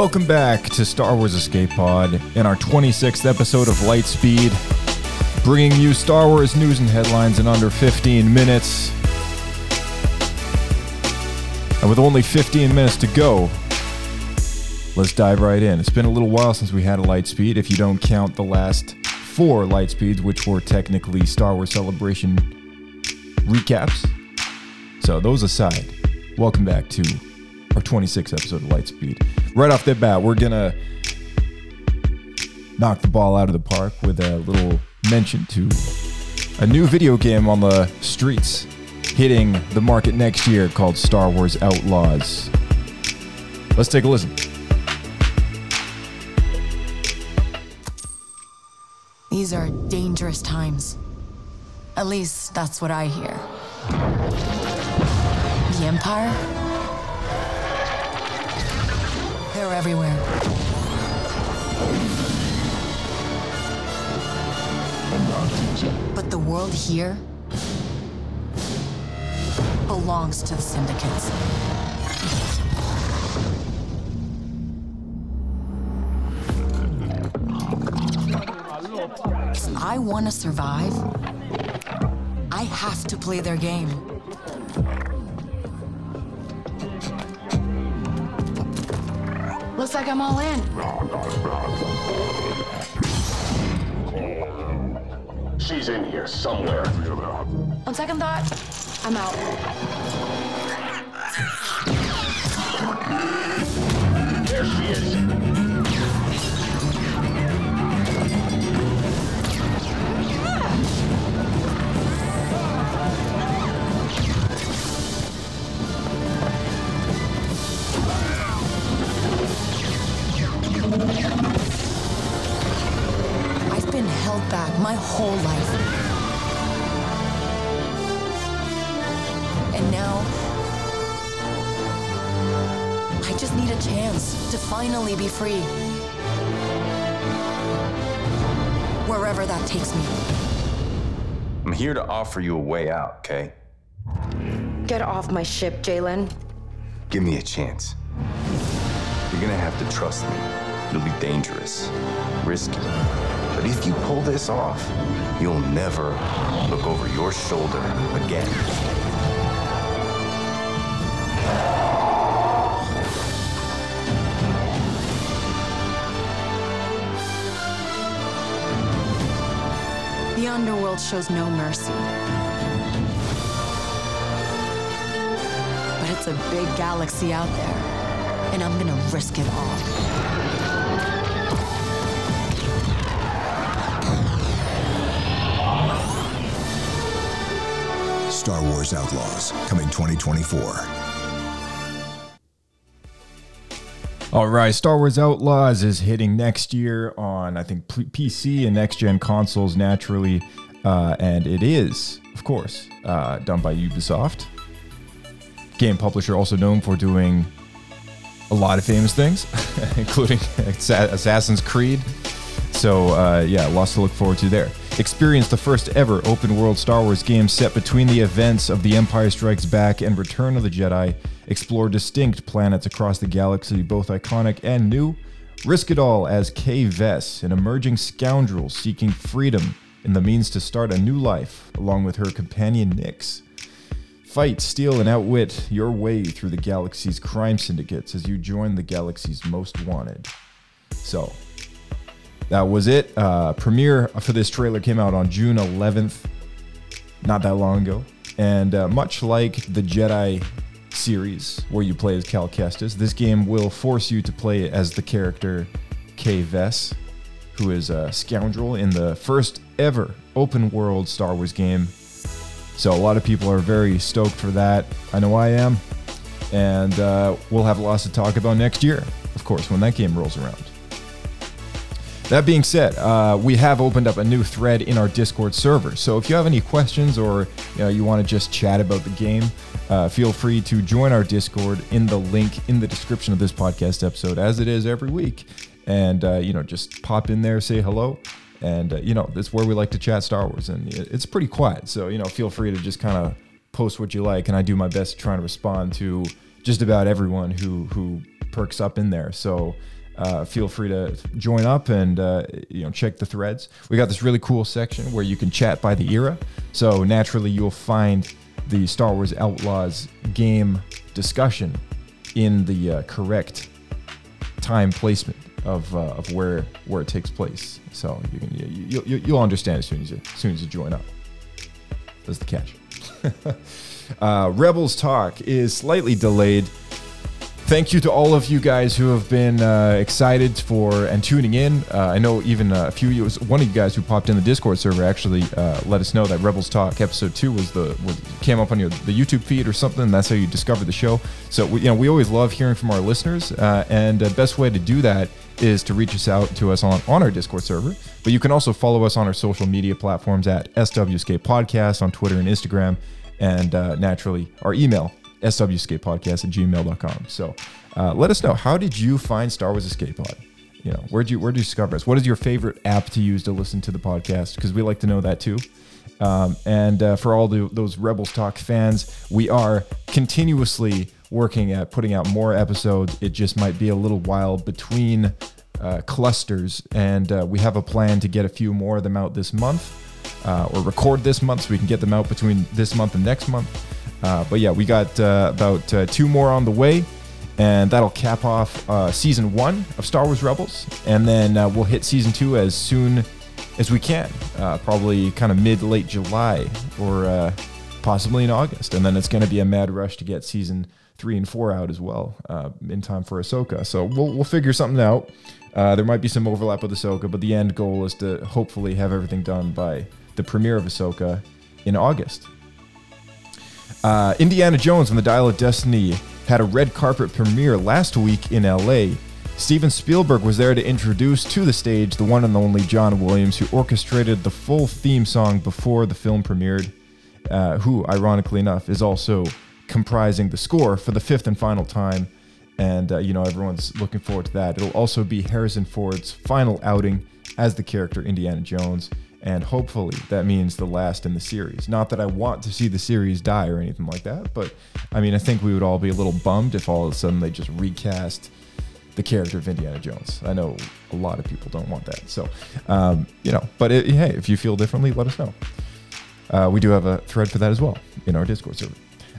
Welcome back to Star Wars Escape Pod in our 26th episode of Lightspeed, bringing you Star Wars news and headlines in under 15 minutes. And with only 15 minutes to go, let's dive right in. It's been a little while since we had a Lightspeed, if you don't count the last four Lightspeeds, which were technically Star Wars Celebration recaps. So, those aside, welcome back to our 26th episode of Lightspeed. Right off the bat, we're gonna knock the ball out of the park with a little mention to a new video game on the streets hitting the market next year called Star Wars Outlaws. Let's take a listen. These are dangerous times. At least that's what I hear. The Empire? They're everywhere. But the world here belongs to the syndicates. If I want to survive, I have to play their game. Looks like I'm all in. She's in here somewhere. On second thought, I'm out. There she is. Held back my whole life. And now, I just need a chance to finally be free. Wherever that takes me. I'm here to offer you a way out, okay? Get off my ship, Jaylen. Give me a chance. You're gonna have to trust me. It'll be dangerous, risky. But if you pull this off, you'll never look over your shoulder again. The underworld shows no mercy. But it's a big galaxy out there, and I'm gonna risk it all. Star Wars Outlaws, coming 2024. All right, Star Wars Outlaws is hitting next year on, I think, PC and next gen consoles naturally. Uh, and it is, of course, uh, done by Ubisoft. Game publisher also known for doing a lot of famous things, including Assassin's Creed. So, uh, yeah, lots to look forward to there. Experience the first ever open world Star Wars game set between the events of The Empire Strikes Back and Return of the Jedi. Explore distinct planets across the galaxy, both iconic and new. Risk it all as Kay Vess, an emerging scoundrel seeking freedom and the means to start a new life, along with her companion Nix. Fight, steal, and outwit your way through the galaxy's crime syndicates as you join the galaxy's most wanted. So, that was it. Uh, premiere for this trailer came out on June 11th, not that long ago. And uh, much like the Jedi series, where you play as Cal Kestis, this game will force you to play as the character Kay Vess, who is a scoundrel in the first ever open world Star Wars game. So a lot of people are very stoked for that. I know I am. And uh, we'll have lots to talk about next year, of course, when that game rolls around. That being said, uh, we have opened up a new thread in our Discord server. So if you have any questions or you, know, you want to just chat about the game, uh, feel free to join our Discord in the link in the description of this podcast episode, as it is every week. And uh, you know, just pop in there, say hello, and uh, you know, that's where we like to chat Star Wars, and it's pretty quiet. So you know, feel free to just kind of post what you like, and I do my best trying to try and respond to just about everyone who who perks up in there. So uh, feel free to join up and uh, you know check the threads. We got this really cool section where you can chat by the era. So naturally, you'll find the Star Wars Outlaws game discussion in the uh, correct time placement of, uh, of where where it takes place. So you can you, you, you'll understand as soon as you as soon as you join up. That's the catch. uh, Rebels talk is slightly delayed. Thank you to all of you guys who have been uh, excited for and tuning in. Uh, I know even a few of you one of you guys who popped in the Discord server actually uh, let us know that Rebels Talk episode two was the was, came up on your the YouTube feed or something. That's how you discovered the show. So we, you know we always love hearing from our listeners, uh, and the best way to do that is to reach us out to us on, on our Discord server. But you can also follow us on our social media platforms at SWEscape Podcast on Twitter and Instagram, and uh, naturally our email swescapepodcast at gmail.com. So uh, let us know how did you find Star Wars Escape Pod? You know, where'd you where'd you discover us? What is your favorite app to use to listen to the podcast? Because we like to know that too. Um, and uh, for all the, those Rebels Talk fans, we are continuously working at putting out more episodes. It just might be a little while between uh, clusters, and uh, we have a plan to get a few more of them out this month, uh, or record this month so we can get them out between this month and next month. Uh, but yeah, we got uh, about uh, two more on the way, and that'll cap off uh, season one of Star Wars Rebels, and then uh, we'll hit season two as soon as we can, uh, probably kind of mid late July or possibly in August, and then it's going to be a mad rush to get season three and four out as well in time for Ahsoka. So we'll we'll figure something out. there might be some overlap with Ahsoka, but the end goal is to hopefully have everything done by the premiere of Ahsoka in August. Uh, Indiana Jones and the Dial of Destiny had a red carpet premiere last week in LA. Steven Spielberg was there to introduce to the stage the one and only John Williams, who orchestrated the full theme song before the film premiered, uh, who, ironically enough, is also comprising the score for the fifth and final time. And, uh, you know, everyone's looking forward to that. It'll also be Harrison Ford's final outing as the character Indiana Jones and hopefully that means the last in the series. Not that I want to see the series die or anything like that, but I mean, I think we would all be a little bummed if all of a sudden they just recast the character of Indiana Jones. I know a lot of people don't want that, so um, you know. But it, hey, if you feel differently, let us know. Uh, we do have a thread for that as well in our Discord server.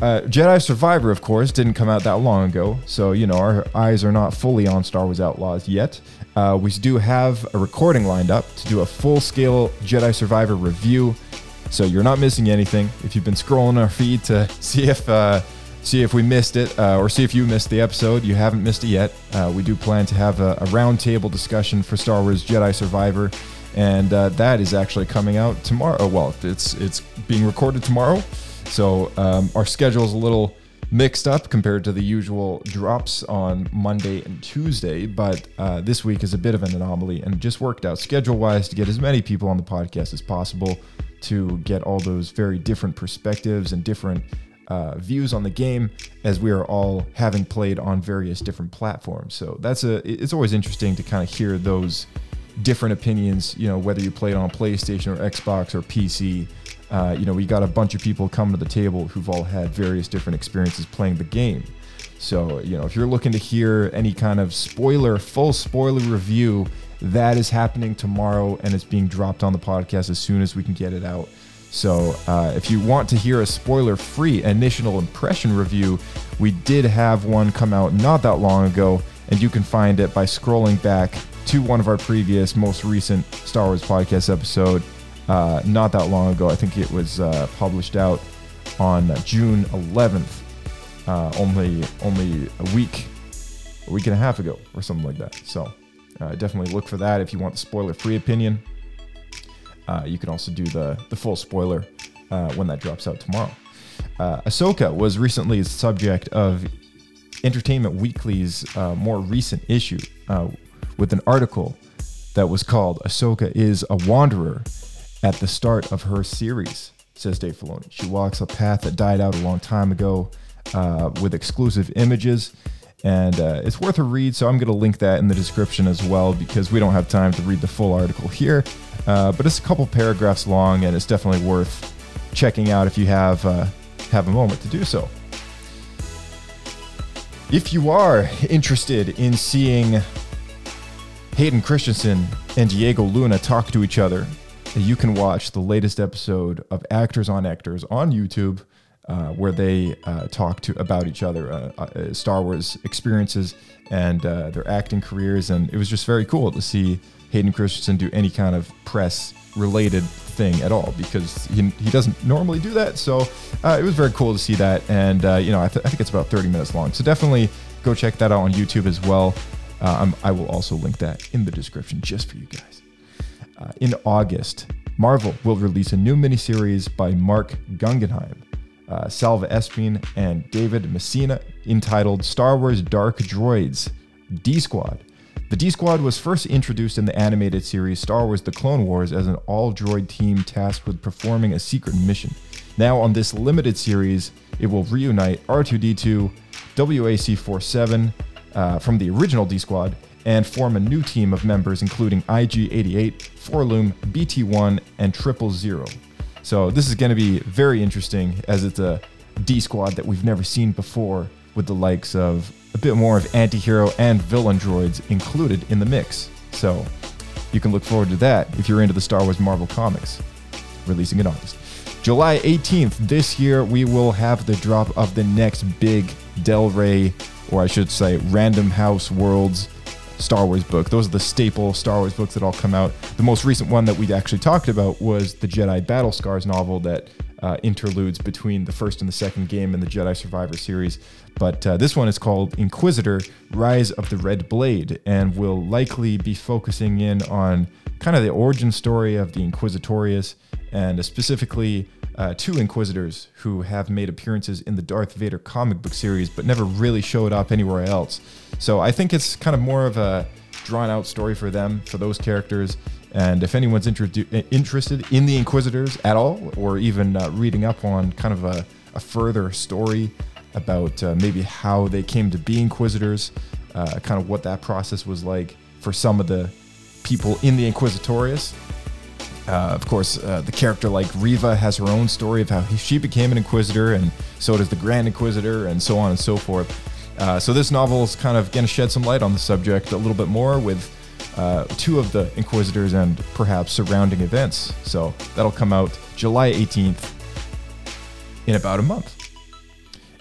Uh, Jedi Survivor, of course, didn't come out that long ago, so you know our eyes are not fully on Star Wars Outlaws yet. Uh, we do have a recording lined up to do a full-scale Jedi Survivor review, so you're not missing anything. If you've been scrolling our feed to see if uh, see if we missed it uh, or see if you missed the episode, you haven't missed it yet. Uh, we do plan to have a, a roundtable discussion for Star Wars Jedi Survivor, and uh, that is actually coming out tomorrow. Well, it's it's being recorded tomorrow. So um, our schedule is a little mixed up compared to the usual drops on Monday and Tuesday, but uh, this week is a bit of an anomaly and just worked out schedule wise to get as many people on the podcast as possible to get all those very different perspectives and different uh, views on the game as we are all having played on various different platforms. So that's a it's always interesting to kind of hear those different opinions, you know, whether you played on PlayStation or Xbox or PC uh, you know, we got a bunch of people coming to the table who've all had various different experiences playing the game. So, you know, if you're looking to hear any kind of spoiler, full spoiler review, that is happening tomorrow and it's being dropped on the podcast as soon as we can get it out. So, uh, if you want to hear a spoiler free initial impression review, we did have one come out not that long ago, and you can find it by scrolling back to one of our previous, most recent Star Wars podcast episode uh, not that long ago. I think it was uh, published out on June 11th, uh, only only a week, a week and a half ago, or something like that. So uh, definitely look for that if you want the spoiler-free opinion. Uh, you can also do the the full spoiler uh, when that drops out tomorrow. Uh, Ahsoka was recently the subject of Entertainment Weekly's more recent issue with an article that was called "Ahsoka is a Wanderer." At the start of her series, says Dave Filoni. She walks a path that died out a long time ago uh, with exclusive images. And uh, it's worth a read, so I'm going to link that in the description as well because we don't have time to read the full article here. Uh, but it's a couple paragraphs long, and it's definitely worth checking out if you have uh, have a moment to do so. If you are interested in seeing Hayden Christensen and Diego Luna talk to each other, you can watch the latest episode of Actors on Actors on YouTube, uh, where they uh, talk to about each other, uh, uh, Star Wars experiences, and uh, their acting careers. And it was just very cool to see Hayden Christensen do any kind of press related thing at all because he, he doesn't normally do that. So uh, it was very cool to see that. And, you know, I, th- I think it's about 30 minutes long. So definitely go check that out on YouTube as well. I will also link that in the description just for you guys. Uh, in August, Marvel will release a new miniseries by Marc Guggenheim, uh, Salva Espin, and David Messina entitled Star Wars Dark Droids D Squad. The D Squad was first introduced in the animated series Star Wars The Clone Wars as an all droid team tasked with performing a secret mission. Now, on this limited series, it will reunite R2D2, WAC 47 uh, from the original D Squad and form a new team of members including IG 88, 4-LOM, BT1, and Triple Zero. So, this is going to be very interesting as it's a D Squad that we've never seen before with the likes of a bit more of anti hero and villain droids included in the mix. So, you can look forward to that if you're into the Star Wars Marvel comics, releasing in August. July 18th, this year, we will have the drop of the next big Del Rey, or I should say, Random House Worlds Star Wars book. Those are the staple Star Wars books that all come out. The most recent one that we actually talked about was the Jedi Battle Scars novel that uh, interludes between the first and the second game in the Jedi Survivor series. But uh, this one is called Inquisitor Rise of the Red Blade and will likely be focusing in on kind of the origin story of the Inquisitorius and specifically uh, two Inquisitors who have made appearances in the Darth Vader comic book series but never really showed up anywhere else. So I think it's kind of more of a drawn out story for them, for those characters. And if anyone's introdu- interested in the Inquisitors at all, or even uh, reading up on kind of a, a further story about uh, maybe how they came to be Inquisitors, uh, kind of what that process was like for some of the people in the Inquisitorius, uh, of course, uh, the character like Reva has her own story of how he, she became an Inquisitor, and so does the Grand Inquisitor, and so on and so forth. Uh, so this novel is kind of going to shed some light on the subject a little bit more with uh, two of the Inquisitors and perhaps surrounding events. So that'll come out July 18th in about a month.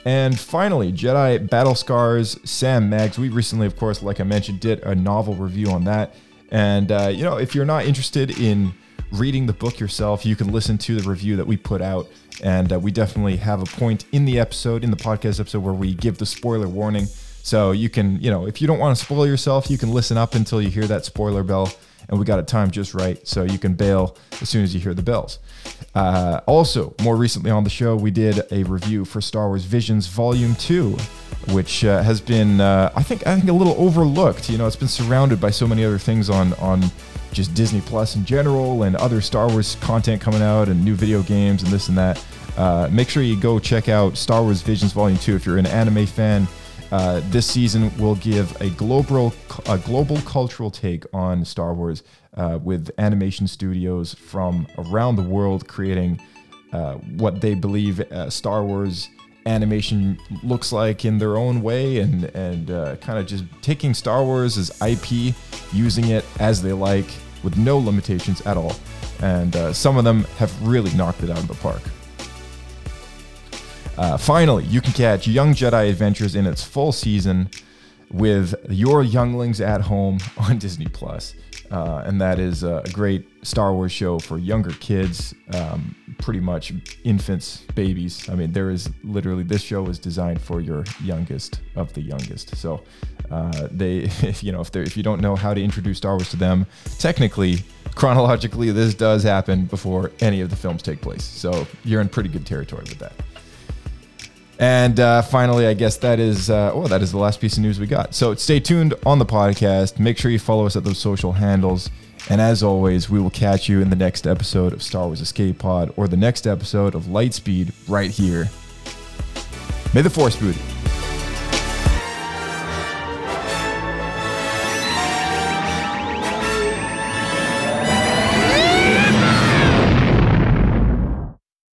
And finally, Jedi Battle Scars Sam Maggs. We recently, of course, like I mentioned, did a novel review on that. And, uh, you know, if you're not interested in reading the book yourself, you can listen to the review that we put out. And uh, we definitely have a point in the episode, in the podcast episode, where we give the spoiler warning. So you can, you know, if you don't want to spoil yourself, you can listen up until you hear that spoiler bell. And we got it timed just right. So you can bail as soon as you hear the bells. Uh, also, more recently on the show, we did a review for Star Wars Visions Volume 2 which uh, has been uh, I think I think a little overlooked. You know, it's been surrounded by so many other things on on just Disney Plus in general and other Star Wars content coming out and new video games and this and that. Uh, make sure you go check out Star Wars Visions Volume Two if you're an anime fan. Uh, this season will give a global a global cultural take on Star Wars uh, with animation studios from around the world creating uh, what they believe uh, Star Wars animation looks like in their own way and and uh, kind of just taking Star Wars as IP, using it as they like with no limitations at all. And uh, some of them have really knocked it out of the park. Uh, finally, you can catch Young Jedi Adventures in its full season with your younglings at home on Disney Plus. Uh, and that is a great Star Wars show for younger kids, um, pretty much infants, babies. I mean, there is literally this show is designed for your youngest of the youngest. So uh, they, you know, if they if you don't know how to introduce Star Wars to them, technically, chronologically, this does happen before any of the films take place. So you're in pretty good territory with that. And uh, finally, I guess that is uh, oh, that is the last piece of news we got. So stay tuned on the podcast. Make sure you follow us at those social handles. And as always, we will catch you in the next episode of Star Wars Escape Pod or the next episode of Lightspeed right here. May the Force be with you.